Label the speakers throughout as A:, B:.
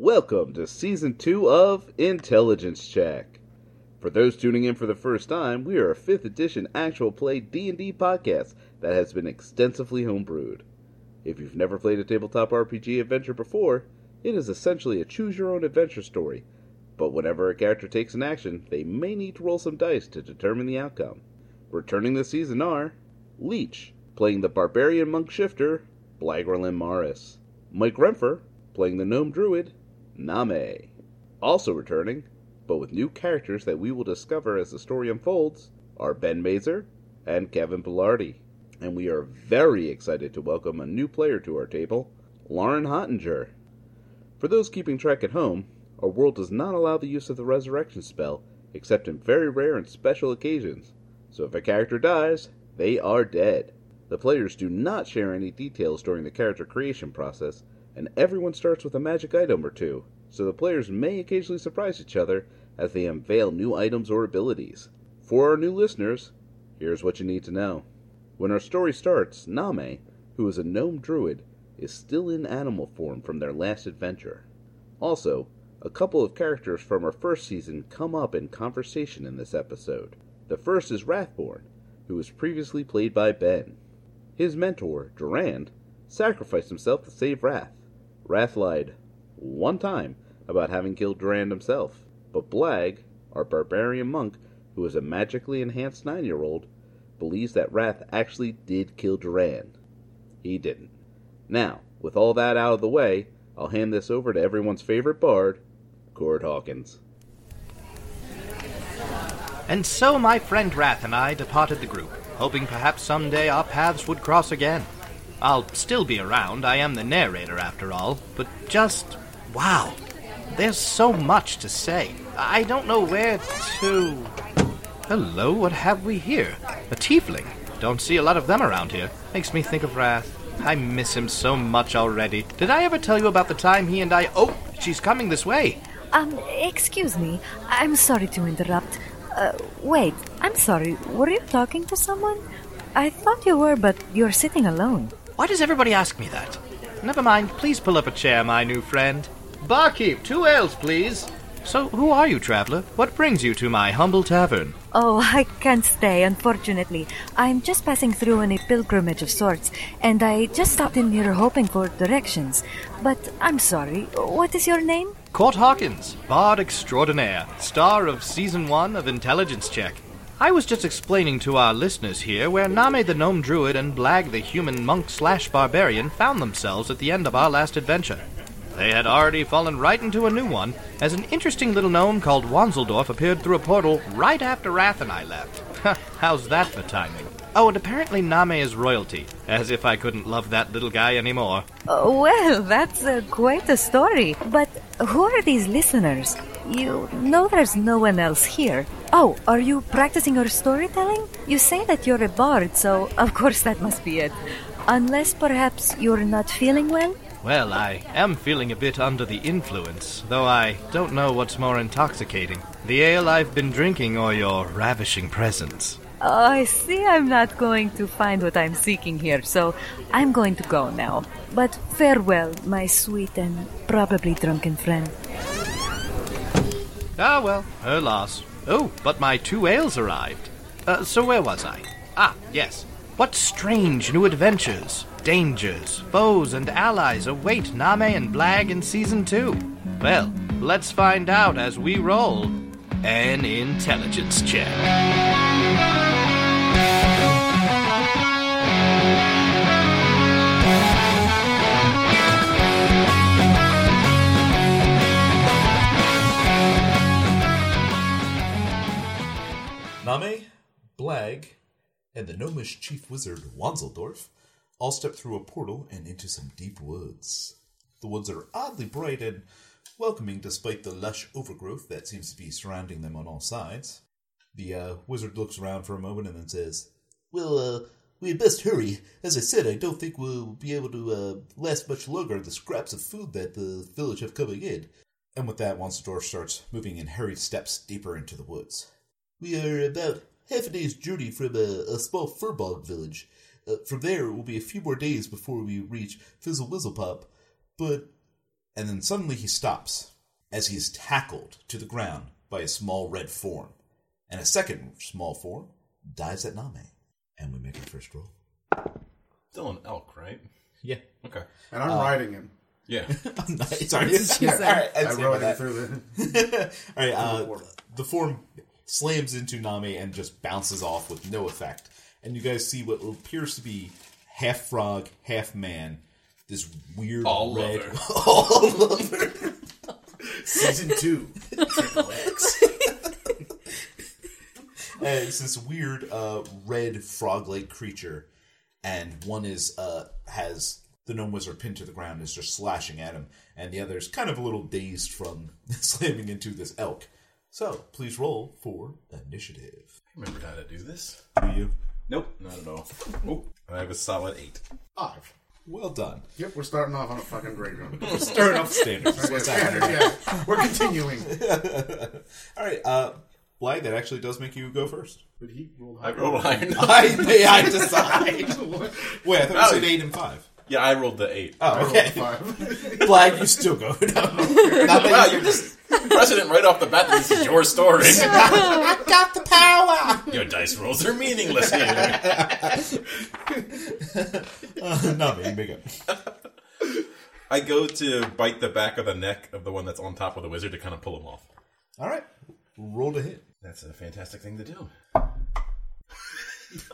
A: Welcome to Season 2 of Intelligence Check. For those tuning in for the first time, we are a 5th edition actual play D&D podcast that has been extensively homebrewed. If you've never played a tabletop RPG adventure before, it is essentially a choose-your-own-adventure story, but whenever a character takes an action, they may need to roll some dice to determine the outcome. Returning this season are Leech, playing the barbarian monk shifter, Blagrelin Morris. Mike Rempher, playing the gnome druid, Name. Also returning, but with new characters that we will discover as the story unfolds, are Ben Mazer and Kevin Pillardi. And we are very excited to welcome a new player to our table, Lauren Hottinger. For those keeping track at home, our world does not allow the use of the resurrection spell except in very rare and special occasions. So if a character dies, they are dead. The players do not share any details during the character creation process, and everyone starts with a magic item or two, so the players may occasionally surprise each other as they unveil new items or abilities. For our new listeners, here's what you need to know. When our story starts, Name, who is a gnome druid, is still in animal form from their last adventure. Also, a couple of characters from our first season come up in conversation in this episode. The first is Wrathborn, who was previously played by Ben. His mentor, Durand, sacrificed himself to save Wrath. Wrath lied one time about having killed Durand himself, but Blag, our barbarian monk, who is a magically enhanced nine year old, believes that Wrath actually did kill Durand. He didn't. Now, with all that out of the way, I'll hand this over to everyone's favorite bard, Cord Hawkins.
B: And so my friend Wrath and I departed the group, hoping perhaps someday our paths would cross again. I'll still be around, I am the narrator after all, but just wow. There's so much to say. I don't know where to. Hello, what have we here? A tiefling. Don't see a lot of them around here. Makes me think of Wrath. I miss him so much already. Did I ever tell you about the time he and I. Oh, she's coming this way.
C: Um, excuse me. I'm sorry to interrupt. Uh, wait, I'm sorry. Were you talking to someone? I thought you were, but you're sitting alone.
B: Why does everybody ask me that? Never mind, please pull up a chair, my new friend. Barkeep, two ales, please. So, who are you, traveler? What brings you to my humble tavern?
C: Oh, I can't stay, unfortunately. I'm just passing through on a pilgrimage of sorts, and I just stopped in here hoping for directions. But I'm sorry, what is your name?
B: Cord Hawkins, Bard Extraordinaire, star of Season 1 of Intelligence Check. I was just explaining to our listeners here where Name the Gnome Druid and Blag the Human Monk slash Barbarian found themselves at the end of our last adventure. They had already fallen right into a new one, as an interesting little gnome called Wanzeldorf appeared through a portal right after Wrath and I left. How's that for timing? Oh, and apparently Name is royalty, as if I couldn't love that little guy anymore.
C: Oh, well, that's uh, quite a story. But who are these listeners? You know there's no one else here. Oh, are you practicing your storytelling? You say that you're a bard, so of course that must be it. Unless perhaps you're not feeling well?
B: Well, I am feeling a bit under the influence, though I don't know what's more intoxicating the ale I've been drinking or your ravishing presence.
C: Oh, I see I'm not going to find what I'm seeking here, so I'm going to go now. But farewell, my sweet and probably drunken friend.
B: Ah, well, her loss. Oh, but my two ales arrived. Uh, so where was I? Ah, yes. What strange new adventures, dangers, foes, and allies await Name and Blag in Season 2? Well, let's find out as we roll an intelligence check.
D: Name, Blag, and the gnomish chief wizard Wanzeldorf all step through a portal and into some deep woods. The woods are oddly bright and welcoming despite the lush overgrowth that seems to be surrounding them on all sides. The uh, wizard looks around for a moment and then says, Well, uh, we had best hurry. As I said, I don't think we'll be able to uh, last much longer on the scraps of food that the village have coming in. And with that, Wanzeldorf starts moving in hurried steps deeper into the woods. We are about half a day's journey from a, a small furbolg village. Uh, from there, it will be a few more days before we reach Fizzle Whizzle Pop. But
A: and then suddenly he stops as he is tackled to the ground by a small red form. And a second small form dives at Name. And we make our first roll.
E: Still an elk, right?
A: Yeah.
E: Okay.
F: And I'm riding him.
E: Yeah.
A: nice. Sorry.
F: Yeah,
A: All right,
F: I
A: I'd
F: rode him
A: that.
F: through the.
A: All right, uh,
F: form.
A: the form slams into Nami and just bounces off with no effect. And you guys see what appears to be half frog, half man. This weird
E: All
A: red.
E: leather.
A: all leather.
F: Season two. Triple X.
A: And it's this weird uh, red frog-like creature, and one is uh, has the gnome wizard pinned to the ground, is just slashing at him, and the other is kind of a little dazed from slamming into this elk. So please roll for initiative.
E: I Remember how to do this?
A: Do you?
E: Nope, not at all. Oh, I have a solid eight.
F: Five.
A: Well done.
F: Yep, we're starting off on a fucking great run.
A: Start off standards. What's happening?
F: yeah, we're continuing.
A: All right, uh, Blag, that actually does make you go first.
F: But he rolled
E: I
F: higher.
E: rolled iron.
A: I may I decide. Wait, I thought you said eight and five.
E: yeah, I rolled the eight.
A: Oh, okay.
F: five.
A: Blag, you still go. No. Not that
E: Wow,
A: you-
E: you're just precedent right off the bat. This is your story.
A: I got the power.
E: Your dice rolls are meaningless here.
A: Uh, no, man, you make.
E: I go to bite the back of the neck of the one that's on top of the wizard to kind of pull him off.
A: All right, roll to hit.
E: That's a fantastic thing to do.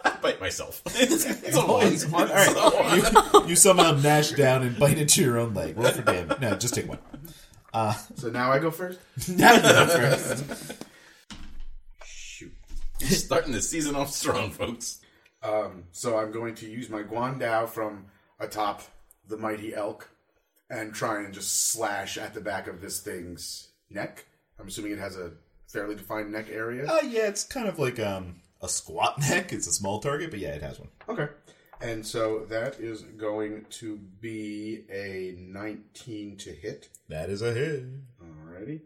E: I bite myself. It's, it's a one.
A: All right, you, you somehow gnash down and bite into your own leg. Roll for damage. No, just take one.
F: So now I go first.
A: Now you go first.
F: Shoot.
E: Starting the season off strong, folks.
F: Um, so I'm going to use my Guandao from atop the mighty elk and try and just slash at the back of this thing's neck. I'm assuming it has a fairly defined neck area.
A: Uh, yeah, it's kind of like um a squat neck. It's a small target, but yeah, it has one.
F: Okay. And so that is going to be a 19 to hit.
A: That is a hit.
F: Alrighty.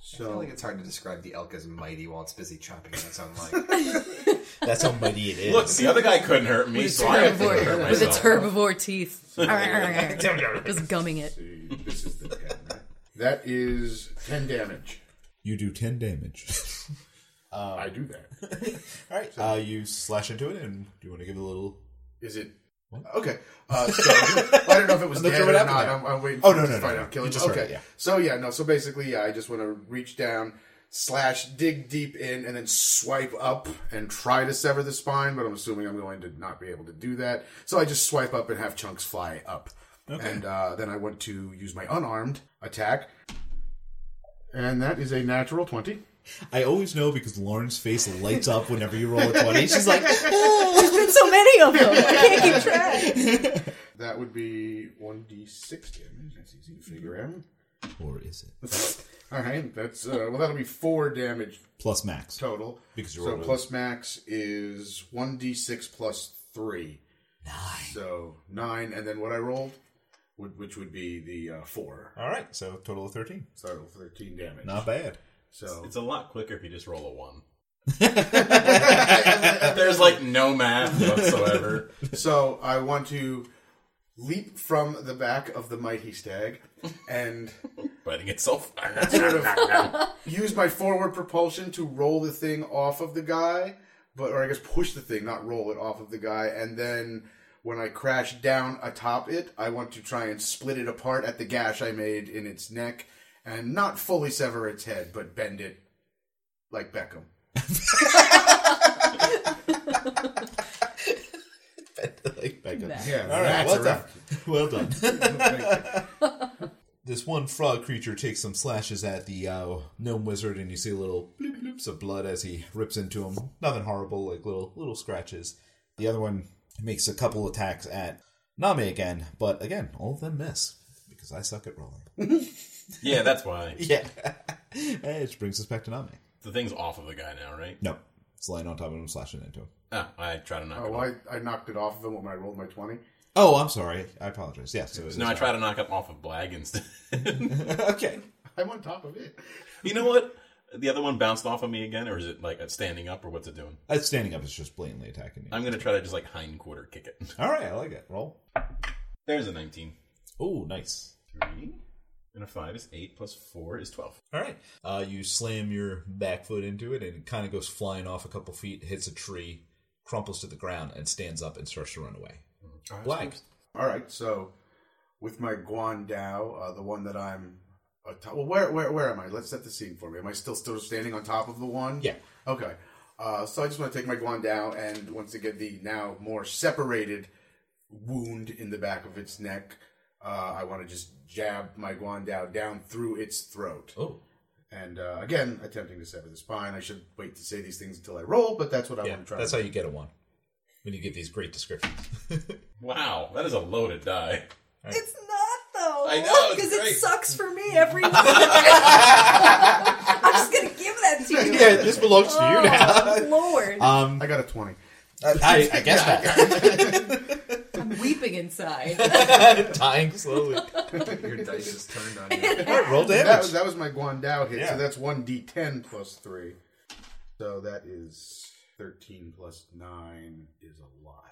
G: So I feel like it's hard to describe the elk as mighty while it's busy chopping at its own leg.
A: That's how mighty it is.
E: Look, the other guy couldn't hurt me, so I have to hurt
H: Herbivore, with its
E: myself.
H: herbivore teeth. Just gumming it.
F: this is the 10, right? That is 10 damage.
A: you do ten damage.
F: I do that.
A: All right, uh, you slash into it, and do you want to give it a little?
F: Is it? Okay. Uh, so I don't know if it was dead or not. I'm, I'm waiting
A: Oh,
F: for
A: no, no, no,
F: find
A: no.
F: out. Killing. Okay.
A: it, yeah.
F: So yeah, no. So basically, yeah, I just want to reach down, slash, dig deep in, and then swipe up and try to sever the spine. But I'm assuming I'm going to not be able to do that. So I just swipe up and have chunks fly up. okay. And uh, then I want to use my unarmed attack, and that is a natural twenty.
A: I always know because Lauren's face lights up whenever you roll a twenty. She's like,
H: There's been so many of them. I can't keep track.
F: That would be one d six damage. That's easy to figure out.
A: or is it
F: All right, that's uh, well. That'll be four damage
A: plus max?
F: total.
A: Because you
F: so
A: rolled a-
F: plus max is one d six plus three. Nine. So nine, and then what I rolled, would, which would be the uh, four.
A: All right, so total of thirteen.
F: So thirteen damage.
A: Not bad.
F: So
E: It's a lot quicker if you just roll a one. There's like no math whatsoever.
F: so I want to leap from the back of the mighty stag and
E: Biting itself.
F: sort of use my forward propulsion to roll the thing off of the guy, but or I guess push the thing, not roll it off of the guy, and then when I crash down atop it, I want to try and split it apart at the gash I made in its neck, and not fully sever its head, but bend it like Beckham.
A: Bend it like Becca.
F: Yeah,
A: All right,
F: that's
A: well done. Well done. this one frog creature takes some slashes at the uh, gnome wizard, and you see little bloop bloops of blood as he rips into him. Nothing horrible, like little little scratches. The other one makes a couple attacks at Nami again, but again, all of them miss because I suck at rolling.
E: yeah, that's why.
A: yeah, which brings us back to Nami.
E: The thing's off of the guy now, right?
A: No, it's laying on top of him, slashing into him.
E: Ah, I try to knock it
F: Oh,
E: off.
F: I, I knocked it off of him when I rolled my 20.
A: Oh, I'm sorry. I apologize. Yes, so it is
E: No, I try to knock it off of Blag instead.
A: okay.
F: I'm on top of it.
E: you know what? The other one bounced off of me again, or is it like standing up, or what's it doing?
A: Uh, standing up is just blatantly attacking you.
E: I'm gonna try to just like hind quarter kick it.
A: All right, I like it. Roll.
E: There's a 19.
A: Oh, nice.
E: Three. And a 5 is 8, plus 4 is 12.
A: All right. Uh, you slam your back foot into it, and it kind of goes flying off a couple feet, hits a tree, crumples to the ground, and stands up and starts to run away. Blag.
F: All right, so with my Guan Dao, uh, the one that I'm. Atop, well, where, where where am I? Let's set the scene for me. Am I still still standing on top of the one?
A: Yeah.
F: Okay. Uh, so I just want to take my Guan Dao and once again the now more separated wound in the back of its neck. Uh, I want to just jab my Guan Dao down through its throat.
A: Oh.
F: And uh, again, attempting to sever the spine. I should wait to say these things until I roll, but that's what I
A: Yeah,
F: want to try.
A: that's how you get a one. When you get these great descriptions.
E: Wow, that is a loaded die.
H: It's not though.
E: I know,
H: because it sucks for me every time. I'm just gonna give that to you.
A: yeah, this belongs to you now.
H: Oh, Lord,
A: Um,
F: I got a twenty.
A: I, I guess that.
H: I'm weeping inside.
A: Dying slowly.
G: Your dice is turned on you.
A: All right, roll
F: That
A: damage.
F: was, that was my Guan Dao hit,
A: Yeah.
F: so that's 1d10 plus 3. So that is 13 plus 9 is a lot.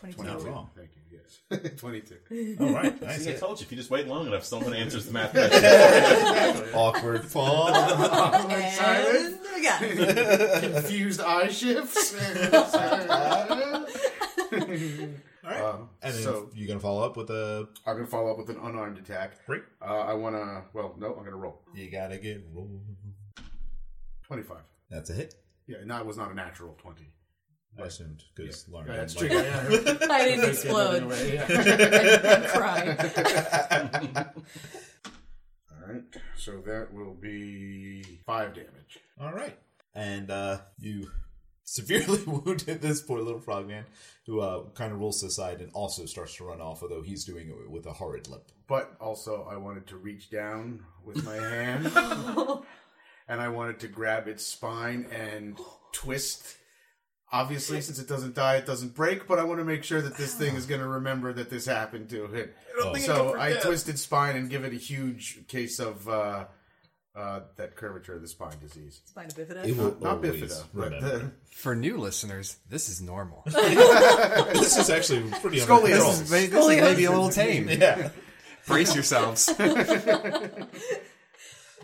H: 22.
A: Not wrong.
F: Thank you, yes. 22.
A: All right, nice.
E: See, I told you, if you just wait long enough, someone answers the math. Question.
A: Awkward fall.
H: And we.
F: Confused eye shifts.
A: All right.
F: Um,
A: and then
F: so
A: you're gonna follow up with a
F: I'm going to follow up with an unarmed attack.
A: Great.
F: Uh, I want to, well, no, I'm going to roll.
A: You gotta get roll.
F: 25.
A: That's a hit.
F: Yeah, no, it was not a natural 20.
A: I assumed because
F: Yeah,
A: Lauren
F: that's
A: didn't
F: true. Yeah, yeah.
H: I didn't explode.
F: Anyway, yeah.
H: Cry.
F: All right, so that will be 5 damage.
A: All right. And uh, you severely wounded this poor little frogman who uh, kind of rolls to the side and also starts to run off, although he's doing it with a horrid limp.
F: But also, I wanted to reach down with my hand, and I wanted to grab its spine and twist. Obviously, since it doesn't die, it doesn't break. But I want to make sure that this thing is going to remember that this happened to it. so I twisted spine and give it a huge case of uh, uh, that curvature of the spine disease.
H: Spina bifida.
A: It will
F: Not
A: always
F: bifida, but
A: remember.
F: the
G: For new listeners, this is normal.
A: this is actually pretty under
F: Scoliosis.
G: This is, may- this is maybe a little tame.
A: Yeah.
G: Brace yourselves.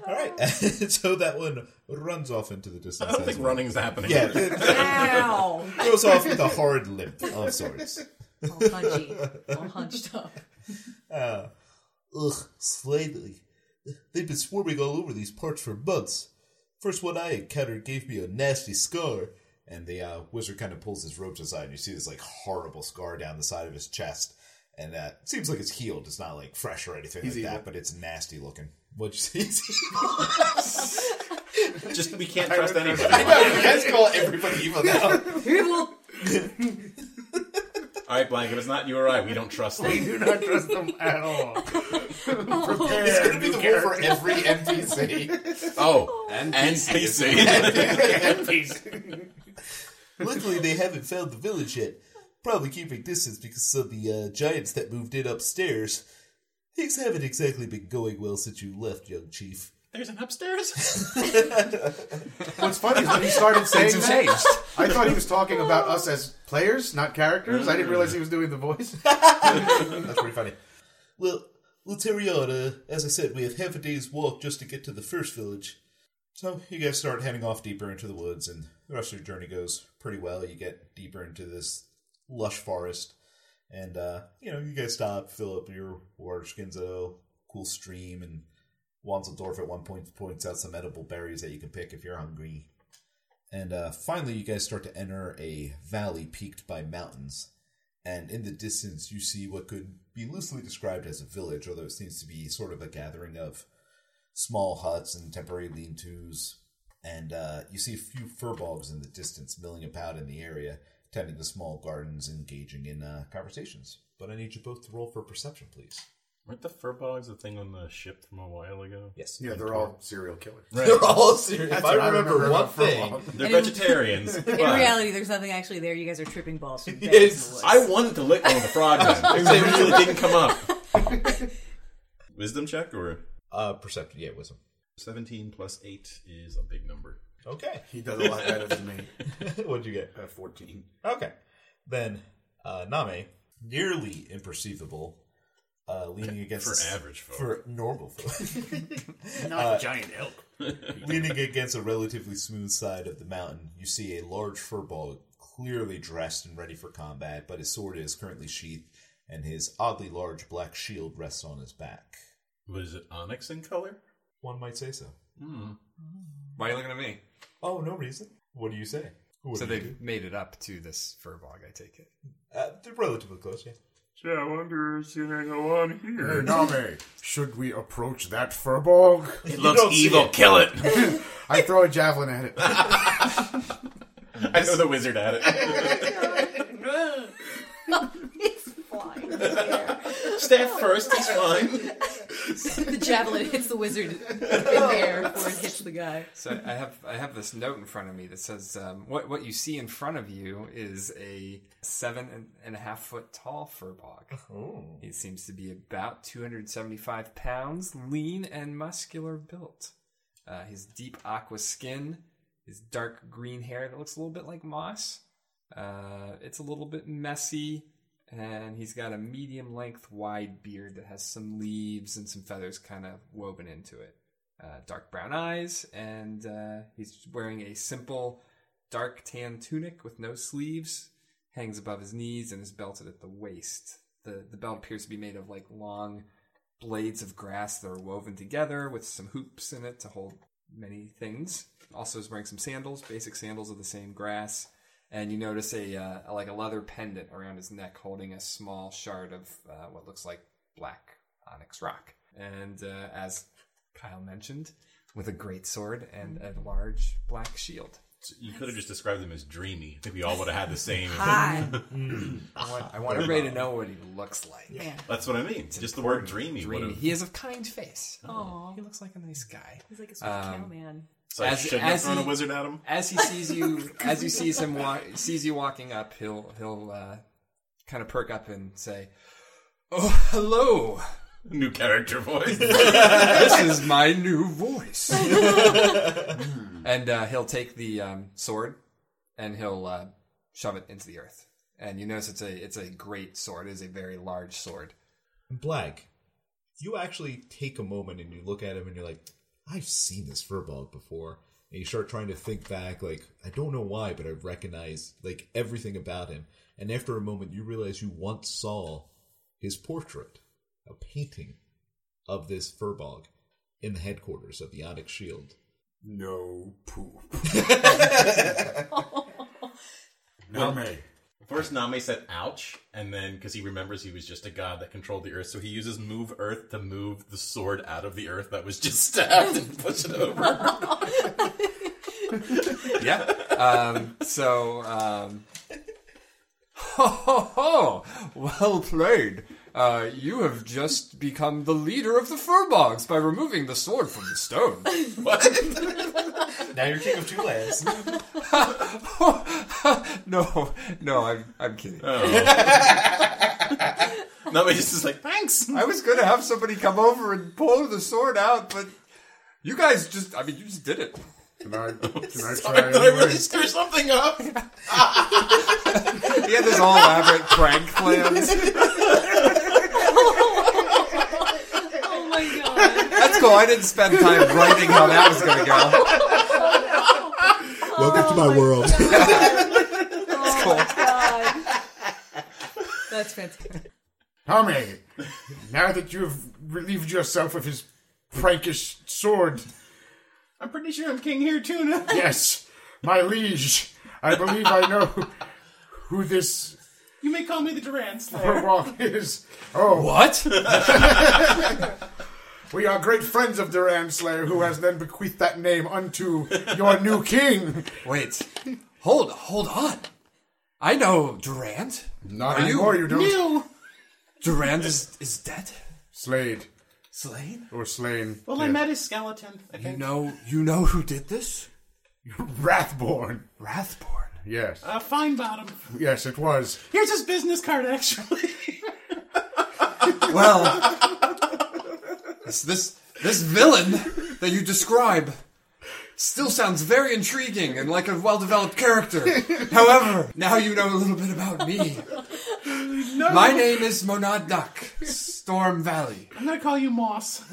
A: All right. so that one runs off into the distance.
E: I don't
A: as
E: think
A: well.
E: running's happening.
A: Yeah, it
H: Ow!
A: goes off with a horrid limp of sorts.
H: All hunchy. All hunched up.
A: Uh, ugh, slightly. They've been swarming all over these parts for months. First one I encountered gave me a nasty scar. And the uh, wizard kind of pulls his robes aside, and you see this like horrible scar down the side of his chest. And uh, it seems like it's healed. It's not like fresh or anything
F: He's
A: like
F: evil.
A: that, but it's nasty looking. What'd you say?
E: Just we can't trust anybody.
A: you guys call everybody evil now.
H: Evil.
E: All right, Blank. If it's not you or I, we don't trust them.
F: we do not trust them at all. Prepare
A: It's gonna be
F: new
A: the rule for every NPC.
E: Oh, and PC.
A: Luckily, they haven't found the village yet. Probably keeping distance because of the uh, giants that moved in upstairs. Things haven't exactly been going well since you left, young chief.
E: There's an upstairs.
F: What's funny is when he started saying
G: Things have
F: that,
G: changed.
F: I thought he was talking about us as players, not characters. I didn't realize he was doing the voice.
A: That's pretty funny. Well, we'll carry. Uh, as I said, we have half a day's walk just to get to the first village. So you guys start heading off deeper into the woods, and the rest of your journey goes pretty well. You get deeper into this lush forest, and uh, you know you guys stop, fill up your water skins at a cool stream, and Wanzeldorf at one point points out some edible berries that you can pick if you're hungry. And uh, finally, you guys start to enter a valley peaked by mountains and in the distance you see what could be loosely described as a village, although it seems to be sort of a gathering of small huts and temporary lean-tos. And uh, you see a few furbolgs in the distance milling about in the area, tending to small gardens, engaging in uh, conversations. But I need you both to roll for perception, please.
E: Weren't the furbolgs a thing on the ship from a while ago?
A: Yes.
F: Yeah, they're all serial killers.
A: They're all serious. If I
F: what I
A: remember,
F: remember
A: one thing.
E: They're
H: And in-
E: vegetarians.
H: In
E: but
H: reality, there's nothing actually there. You guys are tripping balls. From
A: Yes.
E: I wanted to lick one of the frogmen. They really didn't come up. Wisdom check or
A: uh, perception, yeah, wisdom.
E: 17 plus 8 is a big number.
A: Okay.
F: He does a lot better than me.
A: What'd you get?
F: Uh, 14.
A: Okay. Then, uh, Name, nearly imperceivable,
I: uh, leaning against
E: For
I: a s-
E: average folk.
I: for normal folk.
F: Not giant elk.
I: Leaning against a relatively smooth side of the mountain, you see a large furball clearly dressed and ready for combat, but his sword is currently sheathed, and his oddly large black shield rests on his back.
E: Was it onyx in color?
I: One might say so.
G: Why are you looking at me?
I: Oh, no reason. What do you say? What
G: So they've made it up to this furbolg, I take it.
I: do? Uh, they're relatively close, yeah.
F: Hey, Name, should we approach that furball?
E: It looks evil. Kill it.
F: I throw a javelin at it.
E: I know the wizard at it.
H: It's flying in the air.
E: Stab first. it's fine.
H: The javelin hits the wizard in the air before it hits the guy.
G: So I have I have this note in front of me that says um, what what you see in front of you is a seven and, and a half foot tall furbolg. He seems to be about 275 pounds, lean and muscular built. Uh, his deep aqua skin, his dark green hair that looks a little bit like moss. Uh, it's a little bit messy, and he's got a medium length wide beard that has some leaves and some feathers kind of woven into it uh, dark brown eyes, and uh, he's wearing a simple dark tan tunic with no sleeves, hangs above his knees, and is belted at the waist. The the belt appears to be made of like long blades of grass that are woven together with some hoops in it to hold many things. Also, is wearing some sandals, basic sandals of the same grass. And you notice a uh, like a leather pendant around his neck, holding a small shard of uh, what looks like black onyx rock. And uh, as Kyle mentioned, with a great sword and a large black shield.
E: You could have just described him as dreamy. I think we all would have had the same.
H: Hi.
G: I want, I want everybody to know what he looks like.
H: Yeah.
E: That's what I mean. It's Just the word dreamy.
G: Dreamy. He has a kind face.
H: Aw.
G: He looks like a nice guy.
H: He's like a sweet
G: Um,
H: cowman.
E: So I
G: As-
E: shouldn't have
G: as
E: thrown a
G: he-
E: wizard at him.
G: As he sees you, as he sees him wa- sees you walking up, he'll he'll uh, kind of perk up and say, "Oh, hello.
E: New character voice.
G: This is my new voice." and uh, he'll take the um, sword and he'll uh, shove it into the earth. And you notice it's a it's a great sword. It is a very large sword.
I: Blag, you actually take a moment and you look at him and you're like, I've seen this furball before. And you start trying to think back, like, I don't know why, but I recognize like everything about him. And after a moment, you realize you once saw his portrait, a painting of this furbolg in the headquarters of the Onyx Shield.
F: No poop. Name.
E: First, Name said "ouch," and then because he remembers he was just a god that controlled the earth, so he uses "move earth" to move the sword out of the earth that was just stabbed and push it over.
G: Yeah. Um, so, um, ho ho ho! Well played. Uh, you have just become the leader of the Furbolgs by removing the sword from the stone.
I: Now you're king of two lands.
G: no, no, I'm, I'm kidding. Oh.
E: Name just is like, "Thanks."
G: I was gonna have somebody come over and pull the sword out, but you guys just, I mean, you just did it.
F: Can I, can I try
E: Did I really stir something up?
G: He had this all elaborate prank plans.
H: Oh my god.
G: That's cool. I didn't spend time writing how that was gonna go.
I: Welcome to oh my world.
G: That's cool.
H: Oh God. That's fantastic.
F: Tommy, now that you've relieved yourself of his prankish sword,
E: I'm pretty sure I'm king here too now.
F: yes, my liege, I believe I know who this
E: You may call me the Durand Slayer.
F: Furball is. Oh,
G: What?
F: we are great friends of Durand Slayer, who has then bequeathed that name unto your new king.
G: Wait. Hold, hold on. I know Durand.
F: Not
G: Are you
F: anymore, you, don't.
E: New.
G: Durand is, is dead?
F: Slayed
G: Slain?
F: or slain.
E: Well, I
F: Yes.
E: met his skeleton. I
G: You
E: think.
G: know, you know who did this?
F: Wrathborn.
G: Wrathborn.
F: Yes,
E: Uh, fine bottom.
F: yes, it was.
E: Here's his business card, actually.
G: Well, this, this this villain that you describe still sounds very intriguing and like a well-developed character. However, now you know a little bit about me. My name is Monadnock, Storm Valley.
J: I'm gonna call you Moss.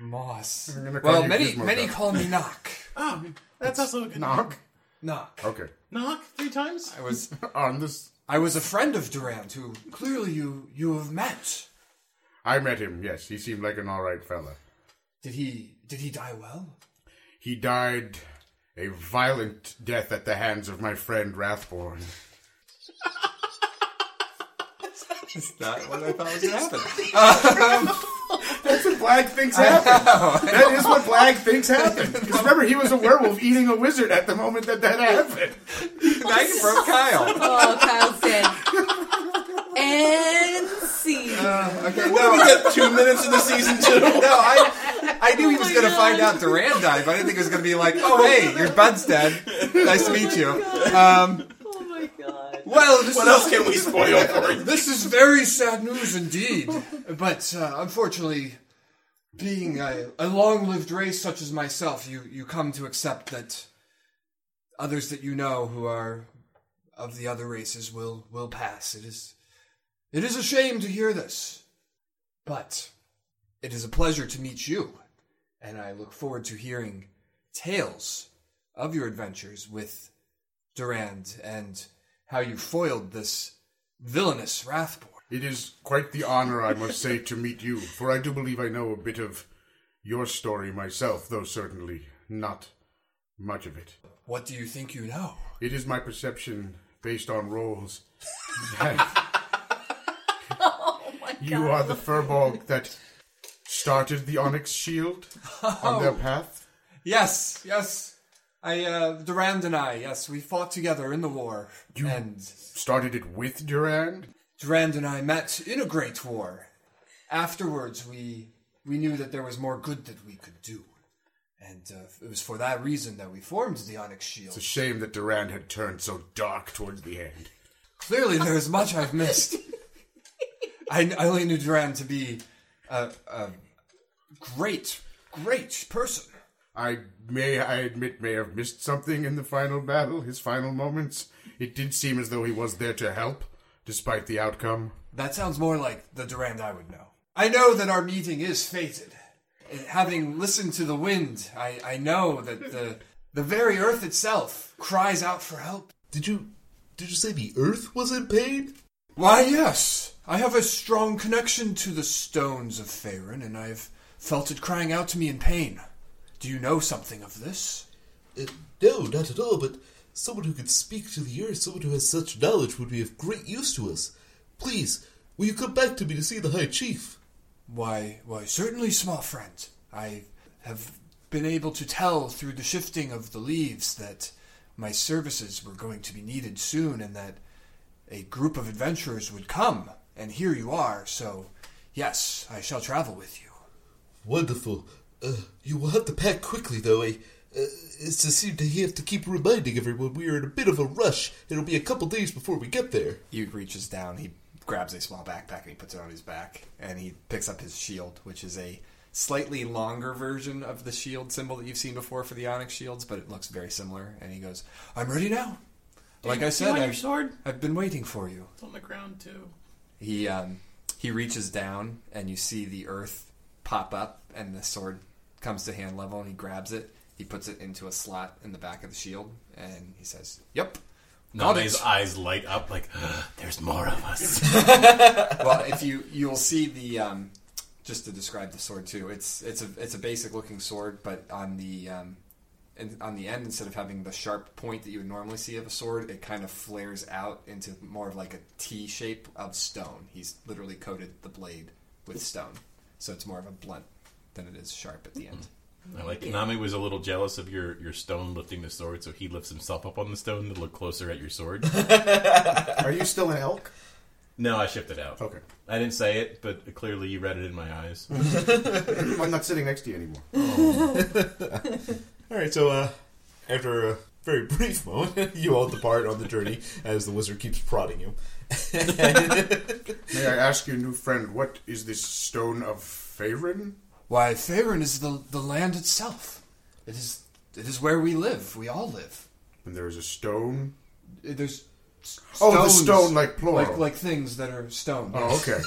G: Moss.
F: gonna call
G: Well,
F: you
G: many
F: Gizmo
G: many
F: Duck.
G: call me Knock.
J: Oh, that's also a good
F: Knock.
G: Knock.
F: Okay.
J: knock three times.
G: I was
F: On this,
G: I was a friend of Durand, who clearly you you have met.
F: I met him. Yes, he seemed like an all right fella.
G: Did he did he die well?
F: He died a violent death at the hands of my friend Wrathborn.
G: Is that what I thought was gonna happen?
F: That's um, what Blag thinks happened. that is what Blag thinks happened. Because remember, he was a werewolf eating a wizard at the moment that that happened.
G: now you broke Kyle.
H: Oh, Kyle's dead. And scene.
G: Okay, no,
E: We got two minutes of the season two.
G: no, I I knew he was
H: my
G: gonna
H: God.
G: find out Durand died, but I didn't think it was gonna be like, oh hey, your bud's dead. Nice to meet you. Um,
H: Oh my god.
G: well, this
E: What
G: is,
E: else can we spoil for you?
G: This is very sad news indeed. But uh, unfortunately, being a, a long-lived race such as myself, you, you come to accept that others that you know who are of the other races will will pass. It is it is a shame to hear this, but it is a pleasure to meet you, and I look forward to hearing tales of your adventures with Durand and how you foiled this villainous Wrathborn.
F: It is quite the honor, I must say, to meet you, for I do believe I know a bit of your story myself, though certainly not much of it.
G: What do you think you know?
F: It is my perception, based on rolls, that you are the furbolg that started the Onyx Shield on their path.
G: Yes, yes. I, uh, Durand and I, yes, we fought together in the war.
F: You-
G: And
F: Started it with Durand?
G: Durand and I met in a great war. Afterwards, we we knew that there was more good that we could do. And uh, it was for that reason that we formed the Onyx Shield.
F: It's a shame that Durand had turned so dark towards the end.
G: Clearly, there is much I've missed. I, I only knew Durand to be a, a great, great person.
F: I may, I admit, may have missed something in the final battle, his final moments. It did seem as though he was there to help, despite the outcome.
G: That sounds more like the Durand I would know. I know that our meeting is fated. Uh, Having listened to the wind, I, I know that the the very earth itself cries out for help.
I: Did you did you say the Earth was in pain?
G: Why, yes. I have a strong connection to the stones of Faerun, and I've felt it crying out to me in pain. Do you know something of this?
I: Uh, no, not at all. But someone who could speak to the Earth, someone who has such knowledge, would be of great use to us. Please, will you come back to me to see the High Chief?
G: Why, why, certainly, small friend. I have been able to tell through the shifting of the leaves that my services were going to be needed soon and that a group of adventurers would come. And here you are, so yes, I shall travel with you.
I: Wonderful. Uh, you will have to pack quickly, though. I, uh, it's to seem to have to keep reminding everyone we are in a bit of a rush. It'll be a couple days before we get there.
G: He reaches down, he grabs a small backpack and he puts it on his back, and he picks up his shield, which is a slightly longer version of the shield symbol that you've seen before for the Onyx shields, but it looks very similar. And he goes, "I'm ready now." Like I said,
J: you
G: I've,
J: your sword?
G: I've been waiting for you.
J: It's on the ground too.
G: He um, he reaches down, and you see the earth pop up, and the sword comes to hand level, and he grabs it. He puts it into a slot in the back of the shield, and he says, "Yep." Got
E: Name's
G: it.
E: eyes light up like, there's more of us.
G: well, if you you'll see the um, just to describe the sword too. It's it's a it's a basic looking sword, but on the um, in, on the end instead of having the sharp point that you would normally see of a sword, it kind of flares out into more of like a T shape of stone. He's literally coated the blade with stone, so it's more of a blunt than it is sharp at the end. Mm-hmm.
E: I like Nami was a little jealous of your, your stone lifting the sword, so he lifts himself up on the stone to look closer at your sword.
F: Are you still an elk?
E: no, I shipped it out.
F: Okay.
E: I didn't say it, but clearly you read it in my eyes.
F: I'm not sitting next to you anymore.
A: All right, so uh, after a very brief moment, you all depart on the journey as the wizard keeps prodding you.
F: May I ask your new friend, what is this stone of Faerun?
G: Why, Faerun is the the land itself. It is it is where we live. We all live.
F: And there is a stone.
G: There's
F: Oh, the
G: stones,
F: stone, like plural.
G: like like things that are stone.
F: Oh, okay.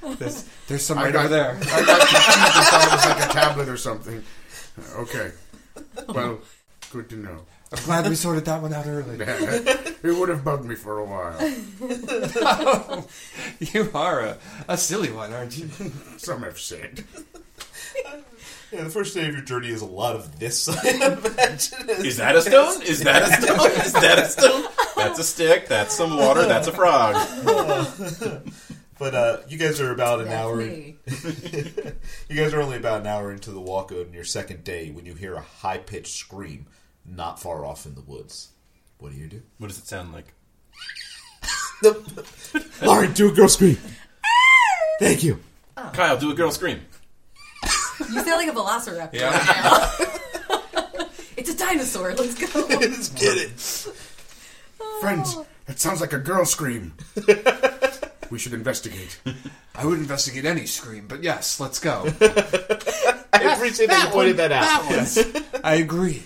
G: There's, there's some
F: I
G: right
F: got
G: over there.
F: I got confused and thought it was like a tablet or something. Okay. Well, good to know.
G: I'm glad we sorted that one out early.
F: it would have bugged me for a while.
G: you are a, a silly one, aren't you?
F: Some have said.
A: Yeah, the first day of your journey is a lot of this. I imagine.
E: Is that a stone? Is that a stone? Is that a stone? That's a stick. That's some water. That's a frog.
A: But uh, you guys are about an
H: That's
A: hour.
H: me.
A: you guys are only about an hour into the walk on your second day when you hear a high pitched scream not far off in the woods. What do you do?
E: What does it sound like?
A: Lauren, do a girl scream. Thank you.
E: Kyle, do a girl scream.
H: You sound like a velociraptor
G: Yeah.
H: right now. it's a dinosaur. Let's go.
A: Let's get it.
F: Friends, that sounds like a girl scream. We should investigate.
G: I would investigate any scream, but yes, let's go.
A: I appreciate that you pointed that out.
G: yes, I agree.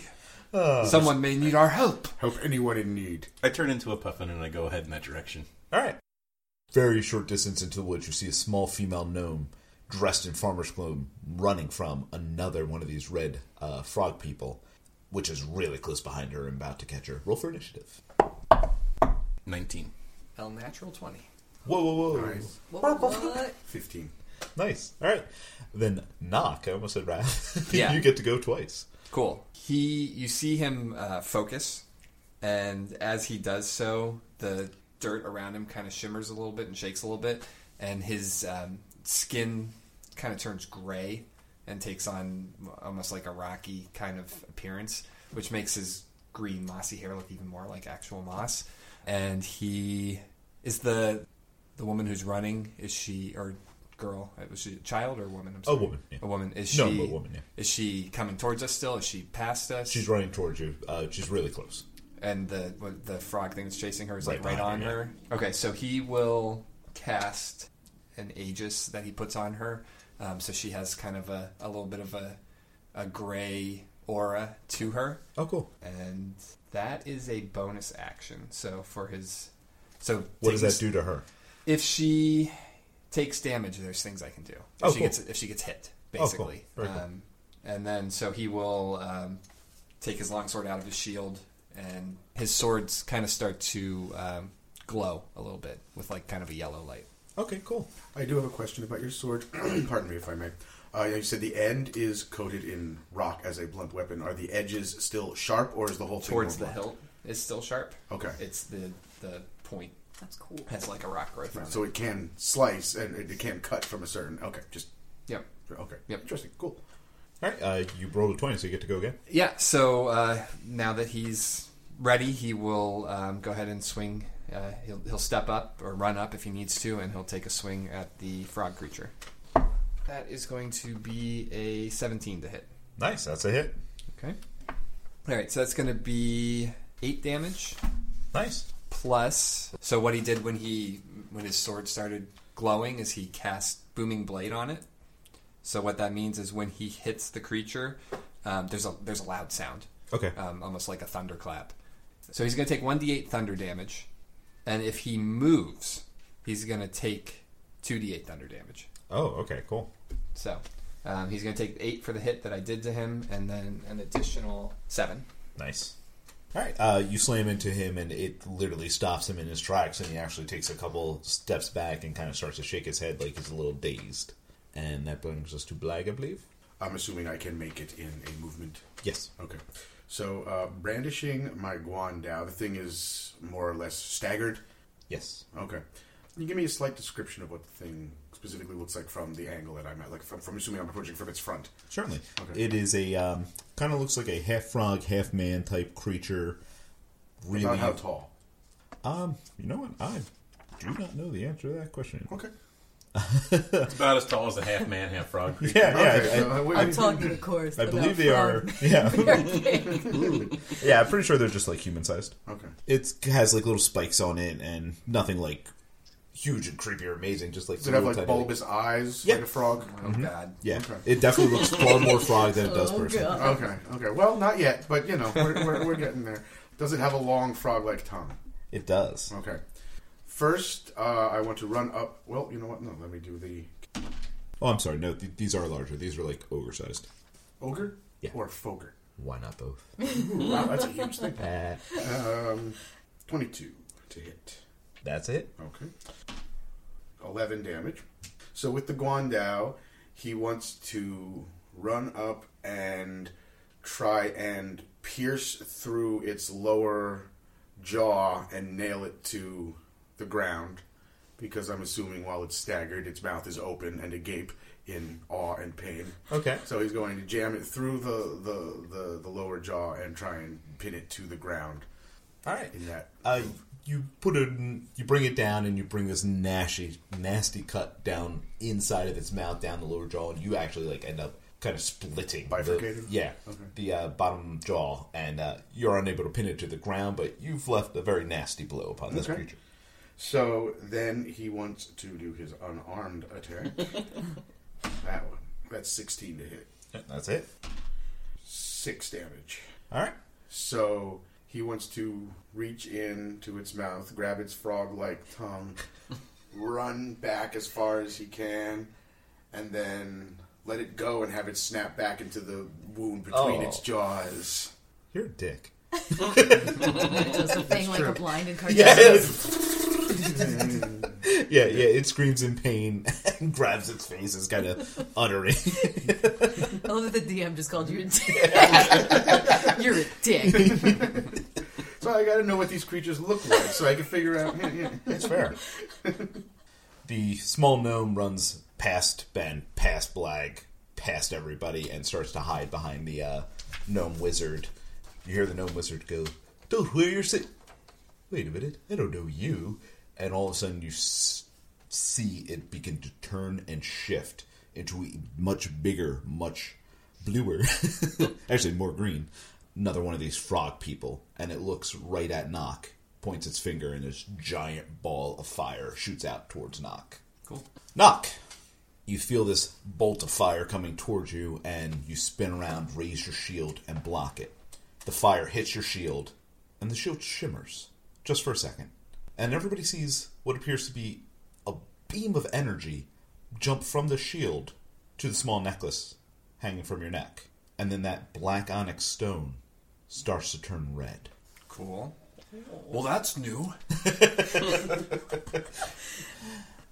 G: Someone may need our help.
F: Help anyone in need.
E: I turn into a puffin and I go ahead in that direction.
A: All right. Very short distance into the woods, you see a small female gnome dressed in farmer's clothes running from another one of these red uh, frog people, which is really close behind her and about to catch her. Roll for initiative.
E: 19.
G: El natural twenty.
A: Whoa, whoa, whoa.
F: Nice.
H: What? what?
F: 15.
A: Nice. All right. Then knock. I almost said wrath.
G: Yeah.
A: you get to go twice.
G: Cool. He, you see him uh, focus, and as he does so, the dirt around him kind of shimmers a little bit and shakes a little bit, and his um, skin kind of turns gray and takes on almost like a rocky kind of appearance, which makes his green mossy hair look even more like actual moss. And he is the the woman who's running. Is she or girl? uh, Was she a child or a woman? I'm
A: A woman, yeah.
G: A woman. Is
A: No,
G: she
A: a woman, yeah.
G: Is she coming towards us still? Is she past us?
A: She's running towards you. Uh, she's really close.
G: and the what, the frog thing that's chasing her is like
A: Right
G: right on
A: her,
G: her. Okay, so he will cast an Aegis that he puts on her, um, so she has kind of a, a little bit of a a gray aura to her,
A: Oh, cool.
G: and that is a bonus action. So for his, so
A: What does that do to her?
G: If she takes damage, there's things I can do. If
A: Oh,
G: she
A: cool.
G: gets if she gets hit, basically.
A: Oh, cool.
G: basically.
A: Very cool.
G: Um, and then so he will um, take his longsword out of his shield, and his swords kind of start to um, glow a little bit with like kind of a yellow light.
A: Okay, cool.
F: I do have a question about your sword. Pardon me if I may. Uh, you said the end is coated in rock as a blunt weapon. Are the edges still sharp, or is the whole thing
G: Towards the
F: blunt?
G: hilt is still sharp.
F: Okay.
G: It's the the point
H: That's cool.
G: has like a rock growth on
F: So
G: it.
F: it can slice and it it can cut from a certain. Okay, just
G: Yep.
F: okay.
G: Yep.
F: Interesting. Cool.
A: All right. Uh, you rolled a 20, so you get to go again.
G: Yeah, so uh, now that he's ready, he will um, go ahead and swing. Uh, he'll, he'll step up or run up if he needs to, and he'll take a swing at the frog creature. That is going to be a 17 to hit.
A: Nice. That's a hit.
G: Okay. All right, so that's going to be 8 damage
A: Nice.
G: Plus. So what he did when he when his sword started glowing is he cast booming blade on it. So what that means is when he hits the creature, um, there's a there's a loud sound
A: Okay.
G: um, almost like a thunderclap. So he's going to take 1d8 thunder damage, and if he moves, he's going to take 2d8 thunder damage.
A: Oh, okay, cool.
G: So um, he's going to take 8 for the hit that I did to him, and then an additional 7.
A: Nice. All right. Uh, you slam into him, and it literally stops him in his tracks, and he actually takes a couple steps back and kind of starts to shake his head like he's a little dazed. And that brings us to Blag, I believe.
F: I'm assuming I can make it in a movement.
A: Yes.
F: Okay. So uh, brandishing my guandao, the thing is more or less staggered.
A: Yes.
F: Okay. Can you give me a slight description of what the thing specifically looks like from the angle that I'm at? Like from, from assuming I'm approaching from its front.
A: Certainly.
F: Okay.
A: It is a um, kind of looks like a half frog, half man type creature. Really,
F: About how tall?
A: Um, you know what? I do not know the answer to that question.
F: Okay.
E: It's about as tall as a half man, half frog creature.
A: Yeah, yeah.
F: Okay,
A: I-
F: so, uh, wait,
H: I'm talking, of course.
A: I believe they are.
H: frog.
A: Yeah,
H: They're big.
A: yeah. I'm pretty sure they're just like human sized.
F: Okay.
A: It has like little spikes on it and nothing like huge and creepy or amazing. Just like
F: Does it have
A: little
F: like
A: tiny-
F: bulbous eyes
A: Yeah.
F: like a frog?
G: Oh, God.
A: Yeah,
F: Okay.
A: it definitely looks far more frog than it does
H: Oh,
A: person.
H: God.
F: Okay. Okay. Well, not yet, but you know, we're, we're, we're getting there. Does it have a long frog-like tongue?
A: It does.
F: Okay. First, uh, I want to run up. Well, you know what? No, let me do the
A: Oh, I'm sorry. No, th- these are larger. These are like ogre sized.
F: ogre
A: Yeah.
F: or foger.
A: Why not both?
F: Ooh, wow, that's a huge thing.
A: Uh,
F: Um, twenty-two to hit.
A: That's it.
F: Okay. 11 damage. So with the Guandao, he wants to run up and try and pierce through its lower jaw and nail it to the ground. Because I'm assuming while it's staggered, its mouth is open and agape in awe and pain.
A: Okay.
F: So he's going to jam it through the, the, the, the lower jaw and try and pin it to the ground
A: All right.
F: in that.
A: Uh, you put it, you bring it down, and you bring this nasty, nasty cut down inside of its mouth, down the lower jaw, and you actually like end up kind of splitting, the-
F: Bifurcated?
A: yeah,
F: Okay.
A: the uh, bottom jaw, and uh, you're unable to pin it to the ground, but you've left a very nasty blow upon this
F: Okay.
A: creature.
F: So then he wants to do his unarmed attack. that one. That's 16 to hit.
A: That's it.
F: Six damage.
A: All right.
F: So he wants to reach in to its mouth, grab its frog like tongue, run back as far as he can, and then let it go and have it snap back into the wound between
A: Oh.
F: its jaws.
A: You're a dick.
H: It does the thing like a blind and cartoon.
A: yeah, yeah. It screams in pain and grabs its face, is kind of uttering.
H: I love that the DM just called you a dick. You're a dick.
F: So I gotta know what these creatures look like so I can figure out. Yeah, yeah.
A: It's fair. the small gnome runs past Ben, past Blag, past everybody, and starts to hide behind the uh, gnome wizard. You hear the gnome wizard go, "Don't wear your sit." Wait a minute, I don't know you. And all of a sudden, you s- see it begin to turn and shift into a much bigger, much bluer, actually more green. Another one of these frog people, and it looks right at Knock, points its finger, and this giant ball of fire shoots out towards Knock.
G: Cool.
A: Knock! You feel this bolt of fire coming towards you, and you spin around, raise your shield, and block it. The fire hits your shield, and the shield shimmers just for a second. And everybody sees what appears to be a beam of energy jump from the shield to the small necklace hanging from your neck. And then that black onyx stone starts to turn red.
G: Cool. Well, that's new.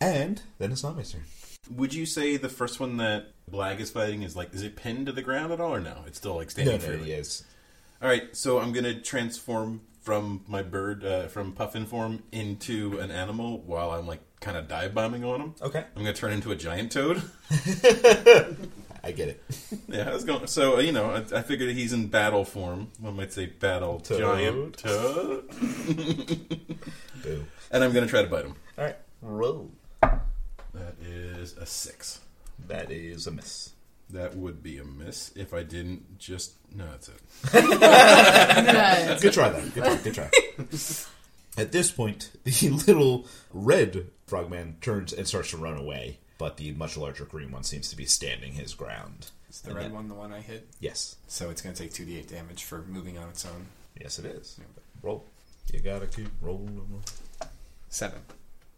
A: And then it's not my turn.
E: Would you say the first one that Blag is fighting is like, is it pinned to the ground at all, or no? It's still like standing
A: No, no,
E: freely.
A: yes.
E: All right, so I'm gonna transform from my bird, uh, from puffin form, into an animal while I'm like kind of dive bombing on him.
A: Okay.
E: I'm gonna turn into a giant toad.
A: I get it.
E: yeah, I was going. So you know, I, I figured he's in battle form. One might say battle
A: Toad.
E: giant toad.
A: Boo.
E: and I'm gonna try to bite him.
A: All right. Roll.
E: That is a six.
A: That is a miss.
E: That would be a miss if I didn't just. No, that's it.
A: Good try, then. Good try. Good try. At this point, the little red frogman turns and starts to run away, but the much larger green one seems to be standing his ground.
G: Is the
A: And
G: red
A: then-
G: one the one I hit?
A: Yes.
G: So it's going to take 2d8 damage for moving on its own.
A: Yes, it is. Roll. You gotta keep rolling.
G: Seven.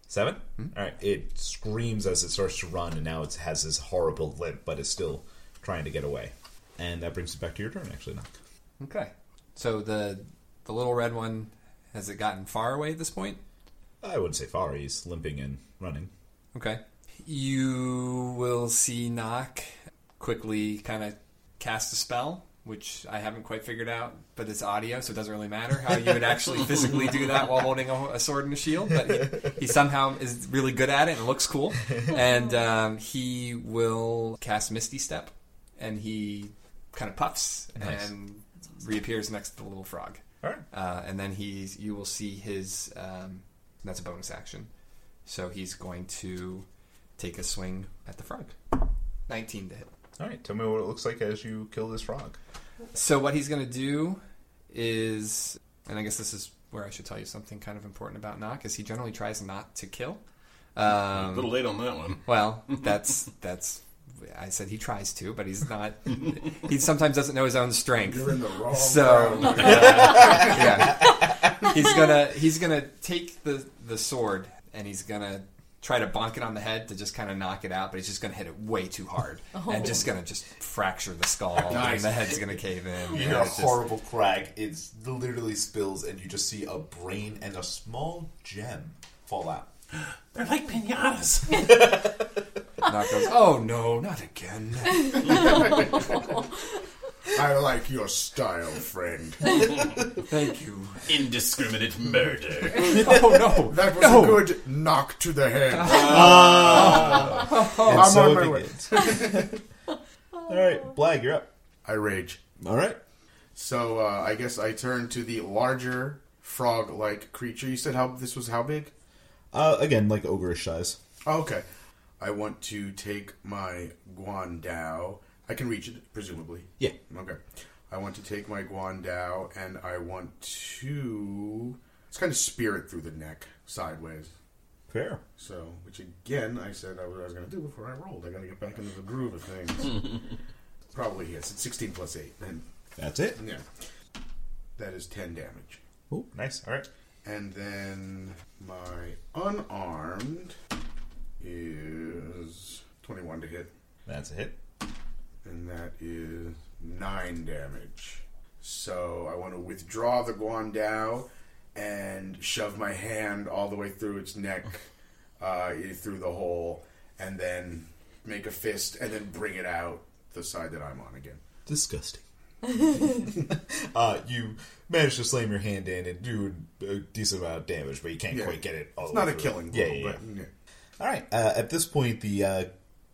A: 7 hmm? All right. It screams as it starts to run, and now it has this horrible limp, but is still trying to get away. And that brings us back to your turn, actually, Knock.
G: Okay. So the the little red one has it gotten far away at this point?
A: I wouldn't say far. He's limping and running.
G: Okay. You will see Knock quickly kind of cast a spell, which I haven't quite figured out, but it's audio, so it doesn't really matter how you would actually physically do that while holding a, a sword and a shield. But he, he somehow is really good at it and looks cool. And um, he will cast Misty Step, and he kind of puffs
A: Nice.
G: and reappears next to the little frog.
A: All right.
G: Uh, and then he's you will see his um, that's a bonus action. So he's going to take a swing at the frog. 19 to hit.
A: All right. Tell me what it looks like as you kill this frog.
G: So what he's going to do is, and I guess this is where I should tell you something kind of important about Knock, is he generally tries not to kill. Um,
E: a little late on that one.
G: Well, that's that's. I said he tries to, but he's not. he sometimes doesn't know his own strength.
F: You're in the wrong
G: So,
F: crowd.
G: uh, yeah. he's gonna he's gonna take the the sword and he's gonna try to bonk it on the head to just kind of knock it out, but he's just gonna hit it way too hard oh. and just gonna just fracture the skull and the head's gonna cave in.
A: You hear a
G: it's just-
A: horrible crack. It literally spills, and you just see a brain and a small gem fall out.
J: They're like pinatas.
G: Knock goes, oh no, not again.
F: I like your style, friend.
G: Thank you.
E: Indiscriminate murder.
G: Oh no,
F: That was
G: No.
F: a good knock to the head.
A: And
F: I'm
A: so
F: on my way.
A: All right, Blag, you're up.
F: I rage.
A: All right.
F: So uh, I guess I turn to the larger frog-like creature. You said how this was how big?
A: Uh, again, like ogreish size.
F: Oh, okay. I want to take my Guandao. I can reach it, presumably.
A: Yeah.
F: Okay. I want to take my Guandao and I want to. It's kind of spear it through the neck sideways.
A: Fair.
F: So, which again, I said I was, I was going to do before I rolled. I got to get back into the groove of things. Probably hits. It's 16 plus 8. And,
A: That's it.
F: yeah. That is 10 damage.
A: Oh, nice. All right.
F: And then my unarmed is 21 to hit.
A: That's a hit.
F: And that is 9 damage. So I want to withdraw the Guandao and shove my hand all the way through its neck, uh, through the hole, and then make a fist and then bring it out the side that I'm on again.
A: Disgusting. uh, you manage to slam your hand in and do a decent amount of damage, but you can't
F: Yeah.
A: quite get it all
F: It's not a
A: through.
F: killing blow,
A: Yeah, yeah, yeah.
F: but yeah.
A: All right. Uh, at this point, the uh,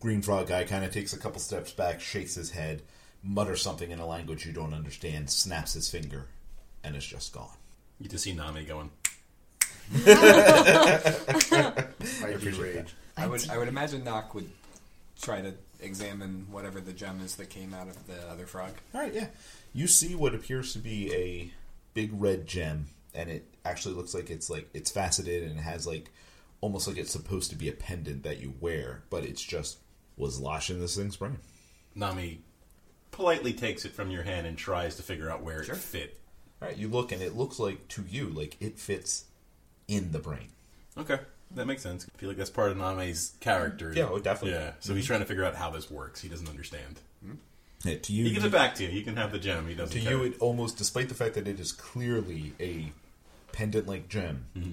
A: green frog guy kind of takes a couple steps back, shakes his head, mutters something in a language you don't understand, snaps his finger, and is just gone.
E: You just see Nami going.
F: I do rage.
G: I would I would imagine Nock would try to examine whatever the gem is that came out of the other frog.
A: All right, yeah. You see what appears to be a big red gem, and it actually looks like it's like it's faceted and it has like almost like it's supposed to be a pendant that you wear, but it's just was lodged in this thing's brain.
E: Nami politely takes it from your hand and tries to figure out where it fit.
A: All right, you look and it looks like to you like it fits in the brain.
E: Okay, that makes sense. I feel like that's part of Nami's character.
A: Yeah, oh, definitely.
E: Yeah, so he's mm-hmm. trying to figure out how this works. He doesn't understand. Mm-hmm.
A: Yeah, to you,
E: He gives it back to you. You can have the gem. He doesn't
A: to
E: care.
A: you, it almost, despite the fact that it is clearly a pendant-like gem, mm-hmm.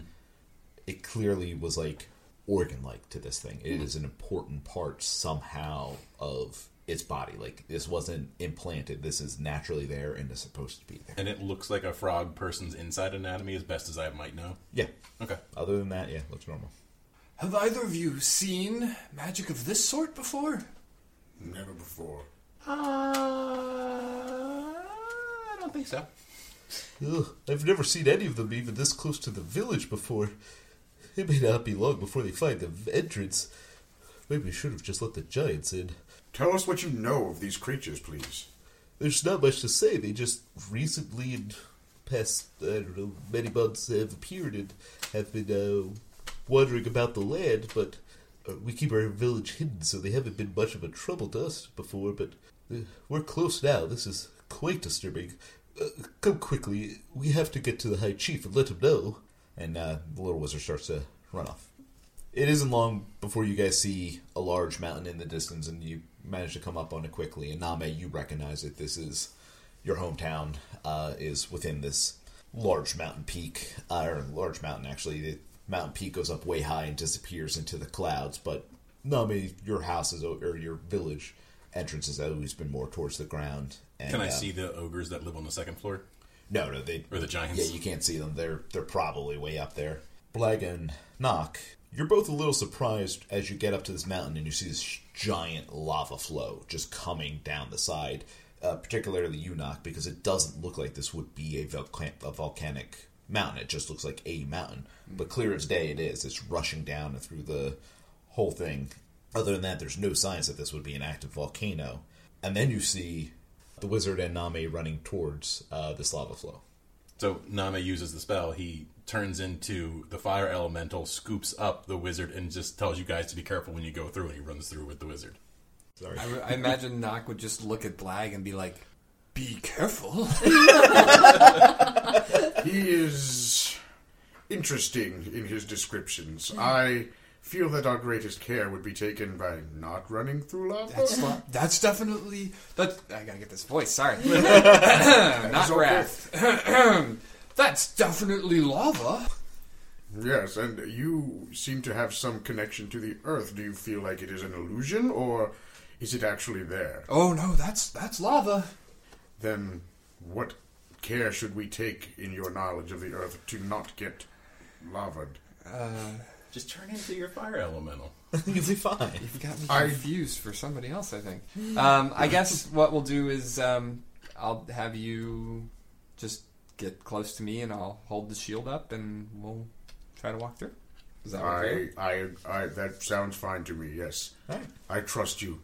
A: it clearly was like organ-like to this thing. It is an important part somehow of its body. Like this wasn't implanted. This is naturally there and is supposed to be there.
E: and it looks like a frog person's inside anatomy as best as I might know.
A: Yeah.
E: Okay.
A: Other than that, yeah, looks normal.
G: Have either of you seen magic of this sort before?
F: Never before.
E: Uh, I don't think so.
A: Ugh, I've never seen any of them even this close to the village before. It may not be long before they find the entrance. Maybe we should have just let the giants in.
F: Tell us what you know of these creatures, please.
A: There's not much to say. They just recently, in past, I don't know, many months, have appeared and have been uh, wandering about the land, but uh, we keep our village hidden, so they haven't been much of a trouble to us before, but uh, we're close now. This is quite disturbing. Uh, come quickly. We have to get to the High Chief and let him know. And uh, the little wizard starts to run off. It isn't long before you guys see a large mountain in the distance, and you manage to come up on it quickly. And Name, you recognize it. This is your hometown. Uh, is within this large mountain peak, uh, or large mountain actually. The mountain peak goes up way high and disappears into the clouds. But Name, your house is or your village entrance has always been more towards the ground. And,
E: Can I
A: uh,
E: see the ogres that live on the second floor?
A: No, no, they
E: Or the giants?
A: Yeah, you can't see them. They're they're probably way up there. Blag and Knock, you're both a little surprised as you get up to this mountain and you see this giant lava flow just coming down the side. Uh, particularly you, Knock, because it doesn't look like this would be a, volcan- a volcanic mountain. It just looks like a mountain. But clear as day, it is. It's rushing down through the whole thing. Other than that, there's no signs that this would be an active volcano. And then you see the wizard and Name running towards uh, this lava flow.
E: So Name uses the spell. He turns into the fire elemental, scoops up the wizard, and just tells you guys to be careful when you go through. And he runs through with the wizard.
A: Sorry.
G: I, I imagine Nock would just look at Blag and be like, "Be careful."
F: He is interesting in his descriptions. I feel that our greatest care would be taken by not running through lava.
G: That's, that's definitely that. I gotta get this voice. Sorry, not wrath. that's definitely lava.
F: Yes, and you seem to have some connection to the Earth. Do you feel like it is an illusion, or is it actually there?
G: Oh no, that's that's lava.
F: Then what care should we take in your knowledge of the Earth to not get lavaed?
E: Uh, Just turn into your fire elemental.
A: You'll be fine.
G: You've got me
F: I-
G: confused for somebody else. I think. Um, I guess what we'll do is um, I'll have you just get close to me, and I'll hold the shield up, and we'll try to walk through. Is that okay?
F: I, I, I, that sounds fine to me. Yes,
A: Alright.
F: I trust you.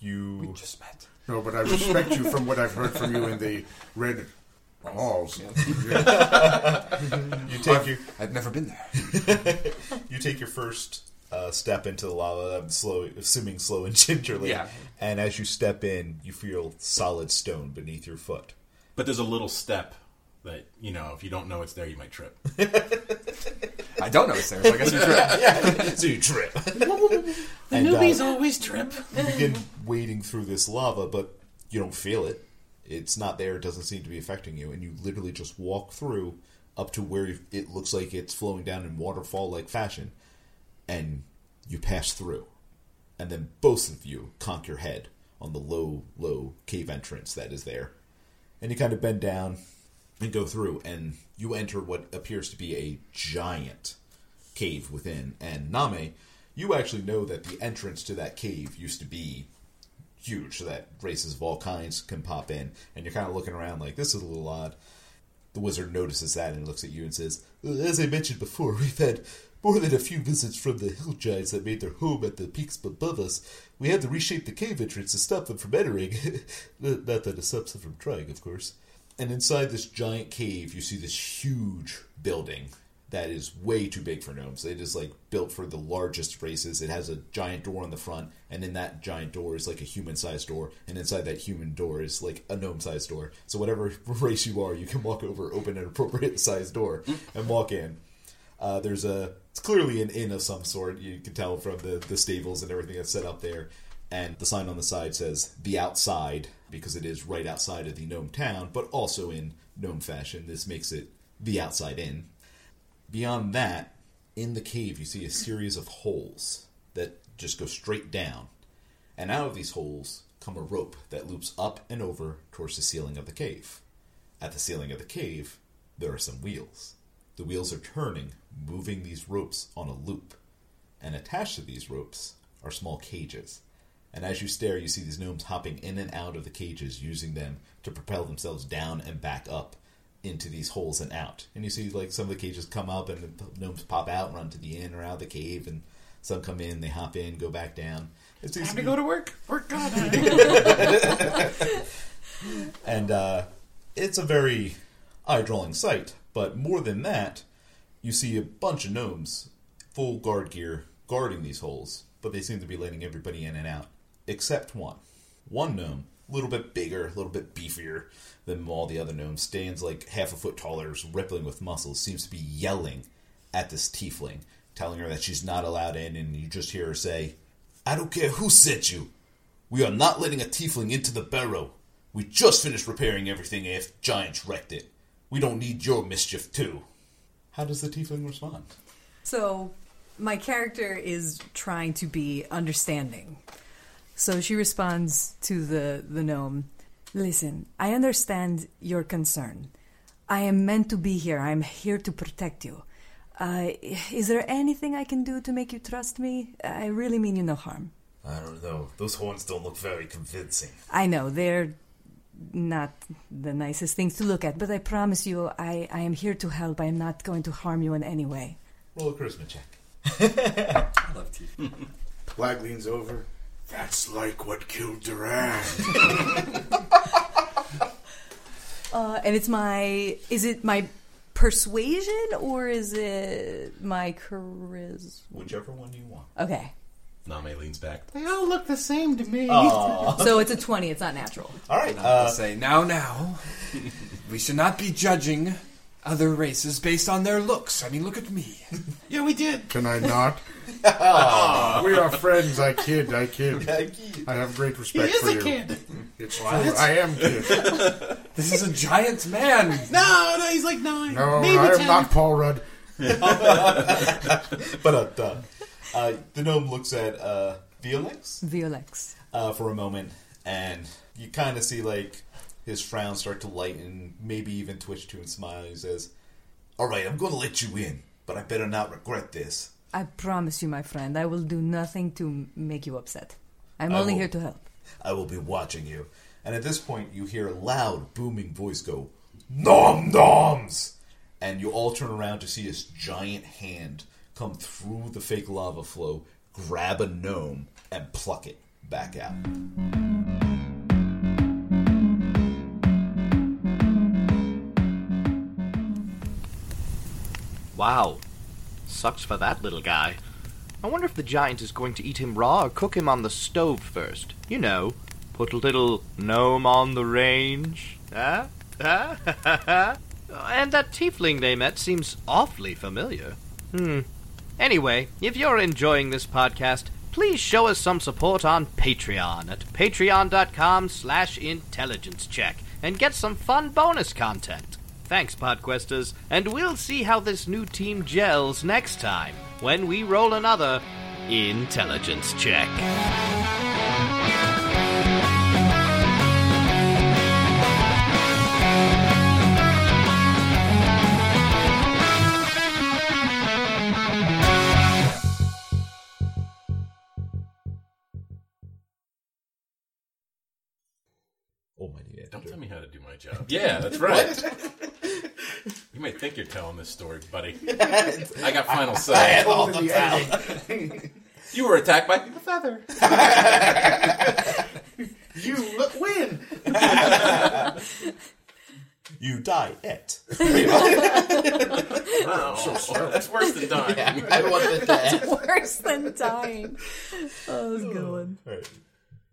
A: You We
G: Just met.
F: No, but I respect you from what I've heard from you in the red halls.
A: you take your
G: I've never been there.
A: you take your first uh, step into the lava, um, slow, assuming slow and gingerly.
G: Yeah.
A: And as you step in, you feel solid stone beneath your foot.
E: But there's a little step that, you know, if you don't know it's there, you might trip.
G: I don't know it's there, so I guess you're true.
A: so you trip.
J: The
A: And, uh,
J: newbies always trip.
A: you begin wading through this lava, but you don't feel it. It's not there. It doesn't seem to be affecting you, and you literally just walk through up to where it looks like it's flowing down in waterfall-like fashion, and you pass through, and then both of you conk your head on the low, low cave entrance that is there, and you kind of bend down and go through, and you enter what appears to be a giant cave within. And Name, you actually know that the entrance to that cave used to be huge, that races of all kinds can pop in. And you're kind of looking around like, this is a little odd. The wizard notices that and looks at you and says, As I mentioned before, we've had more than a few visits from the hill giants that made their home at the peaks above us. We had to reshape the cave entrance to stop them from entering. Not that it stops them from trying, of course. And inside this giant cave, you see this huge building that is way too big for gnomes. It is like built for the largest races. It has a giant door on the front, and in that giant door is like a human sized door, and inside that human door is like a gnome sized door. So whatever race you are, you can walk over, open an appropriate sized door, and walk in. Uh, there's a it's clearly an inn of some sort. You can tell from the the stables and everything that's set up there. And the sign on the side says the outside because it is right outside of the gnome town, but also in gnome fashion. This makes it the outside inn. Beyond that, in the cave, you see a series of holes that just go straight down. And out of these holes come a rope that loops up and over towards the ceiling of the cave. At the ceiling of the cave, there are some wheels. The wheels are turning, moving these ropes on a loop. And attached to these ropes are small cages. And as you stare, you see these gnomes hopping in and out of the cages, using them to propel themselves down and back up into these holes and out. And you see, like, some of the cages come up and the gnomes pop out and run to the inn or out of the cave, and some come in, they hop in, go back down. It seems
J: Time
A: to
J: go to work. Work God.
A: and uh, it's a very eye-drawing sight. But more than that, you see a bunch of gnomes, full guard gear, guarding these holes. But they seem to be letting everybody in and out, except one. One gnome, little bit bigger, a little bit beefier than all the other gnomes, stands like half a foot taller, is rippling with muscles, seems to be yelling at this tiefling, telling her that she's not allowed in, and you just hear her say, I don't care who sent you. We are not letting a tiefling into the barrow. We just finished repairing everything after giants wrecked it. We don't need your mischief, too. How does the tiefling respond?
H: So, my character is trying to be understanding. So she responds to the, the gnome Listen, I understand your concern. I am meant to be here. I'm here to protect you. Uh, is there anything I can do to make you trust me? I really mean you no harm.
A: I don't know. Those horns don't look very convincing.
H: I know they're not the nicest things to look at, but I promise you, I, I am here to help. I am not going to harm you in any way.
A: Roll a charisma check.
G: I love teeth.
F: Blag leans over. That's like what killed Durand.
H: Uh, and it's my. Is it my persuasion or is it my charisma?
A: Whichever one you want.
H: Okay.
E: Name leans back.
J: They all look the same to me.
H: So it's a 20, it's not natural.
A: All right.
G: I'll
A: Uh,
G: say now, now, we should not be judging other races based on their looks. I mean, look at me.
J: Yeah, we did.
F: Can I not? we are friends. I kid. I kid. I have great
J: He
F: respect
J: is
F: for
J: a
F: you.
J: kid.
F: It's true. I am kid.
G: This is a giant man.
J: No, no, he's like nine.
F: No,
J: maybe
F: I am
J: ten.
F: not Paul Rudd.
A: But uh, uh, uh, the gnome looks at uh, Felix
H: Violex.
A: uh, for a moment, and you kind of see like his frown start to lighten, maybe even twitch to a smile. He says, "All right, I'm going to let you in, but I better not regret this."
H: I promise you, my friend, I will do nothing to make you upset. I'm
A: I
H: only
A: will-
H: here to help.
A: I will be watching you. And at this point, you hear a loud, booming voice go, Nom noms! And you all turn around to see this giant hand come through the fake lava flow, grab a gnome, and pluck it back out.
B: Wow. Sucks for that little guy. I wonder if the giant is going to eat him raw or cook him on the stove first. You know, put a little gnome on the range. Huh? Huh? and that tiefling they met seems awfully familiar. Hmm. Anyway, if you're enjoying this podcast, please show us some support on Patreon at patreon.com slash intelligencecheck and get some fun bonus content. Thanks, Podquesters, and we'll see how this new team gels next time when we roll another intelligence check.
A: Almighty editor.
E: Don't tell me how to do my job. Yeah, that's right. You might think you're telling this story, buddy. I got final say.
F: Holding the editing.
E: You were attacked by a feather.
F: You look, win.
A: You die it.
E: Wow. That's worse than dying.
C: Worse than dying. Oh, that was a good one.
A: Alright.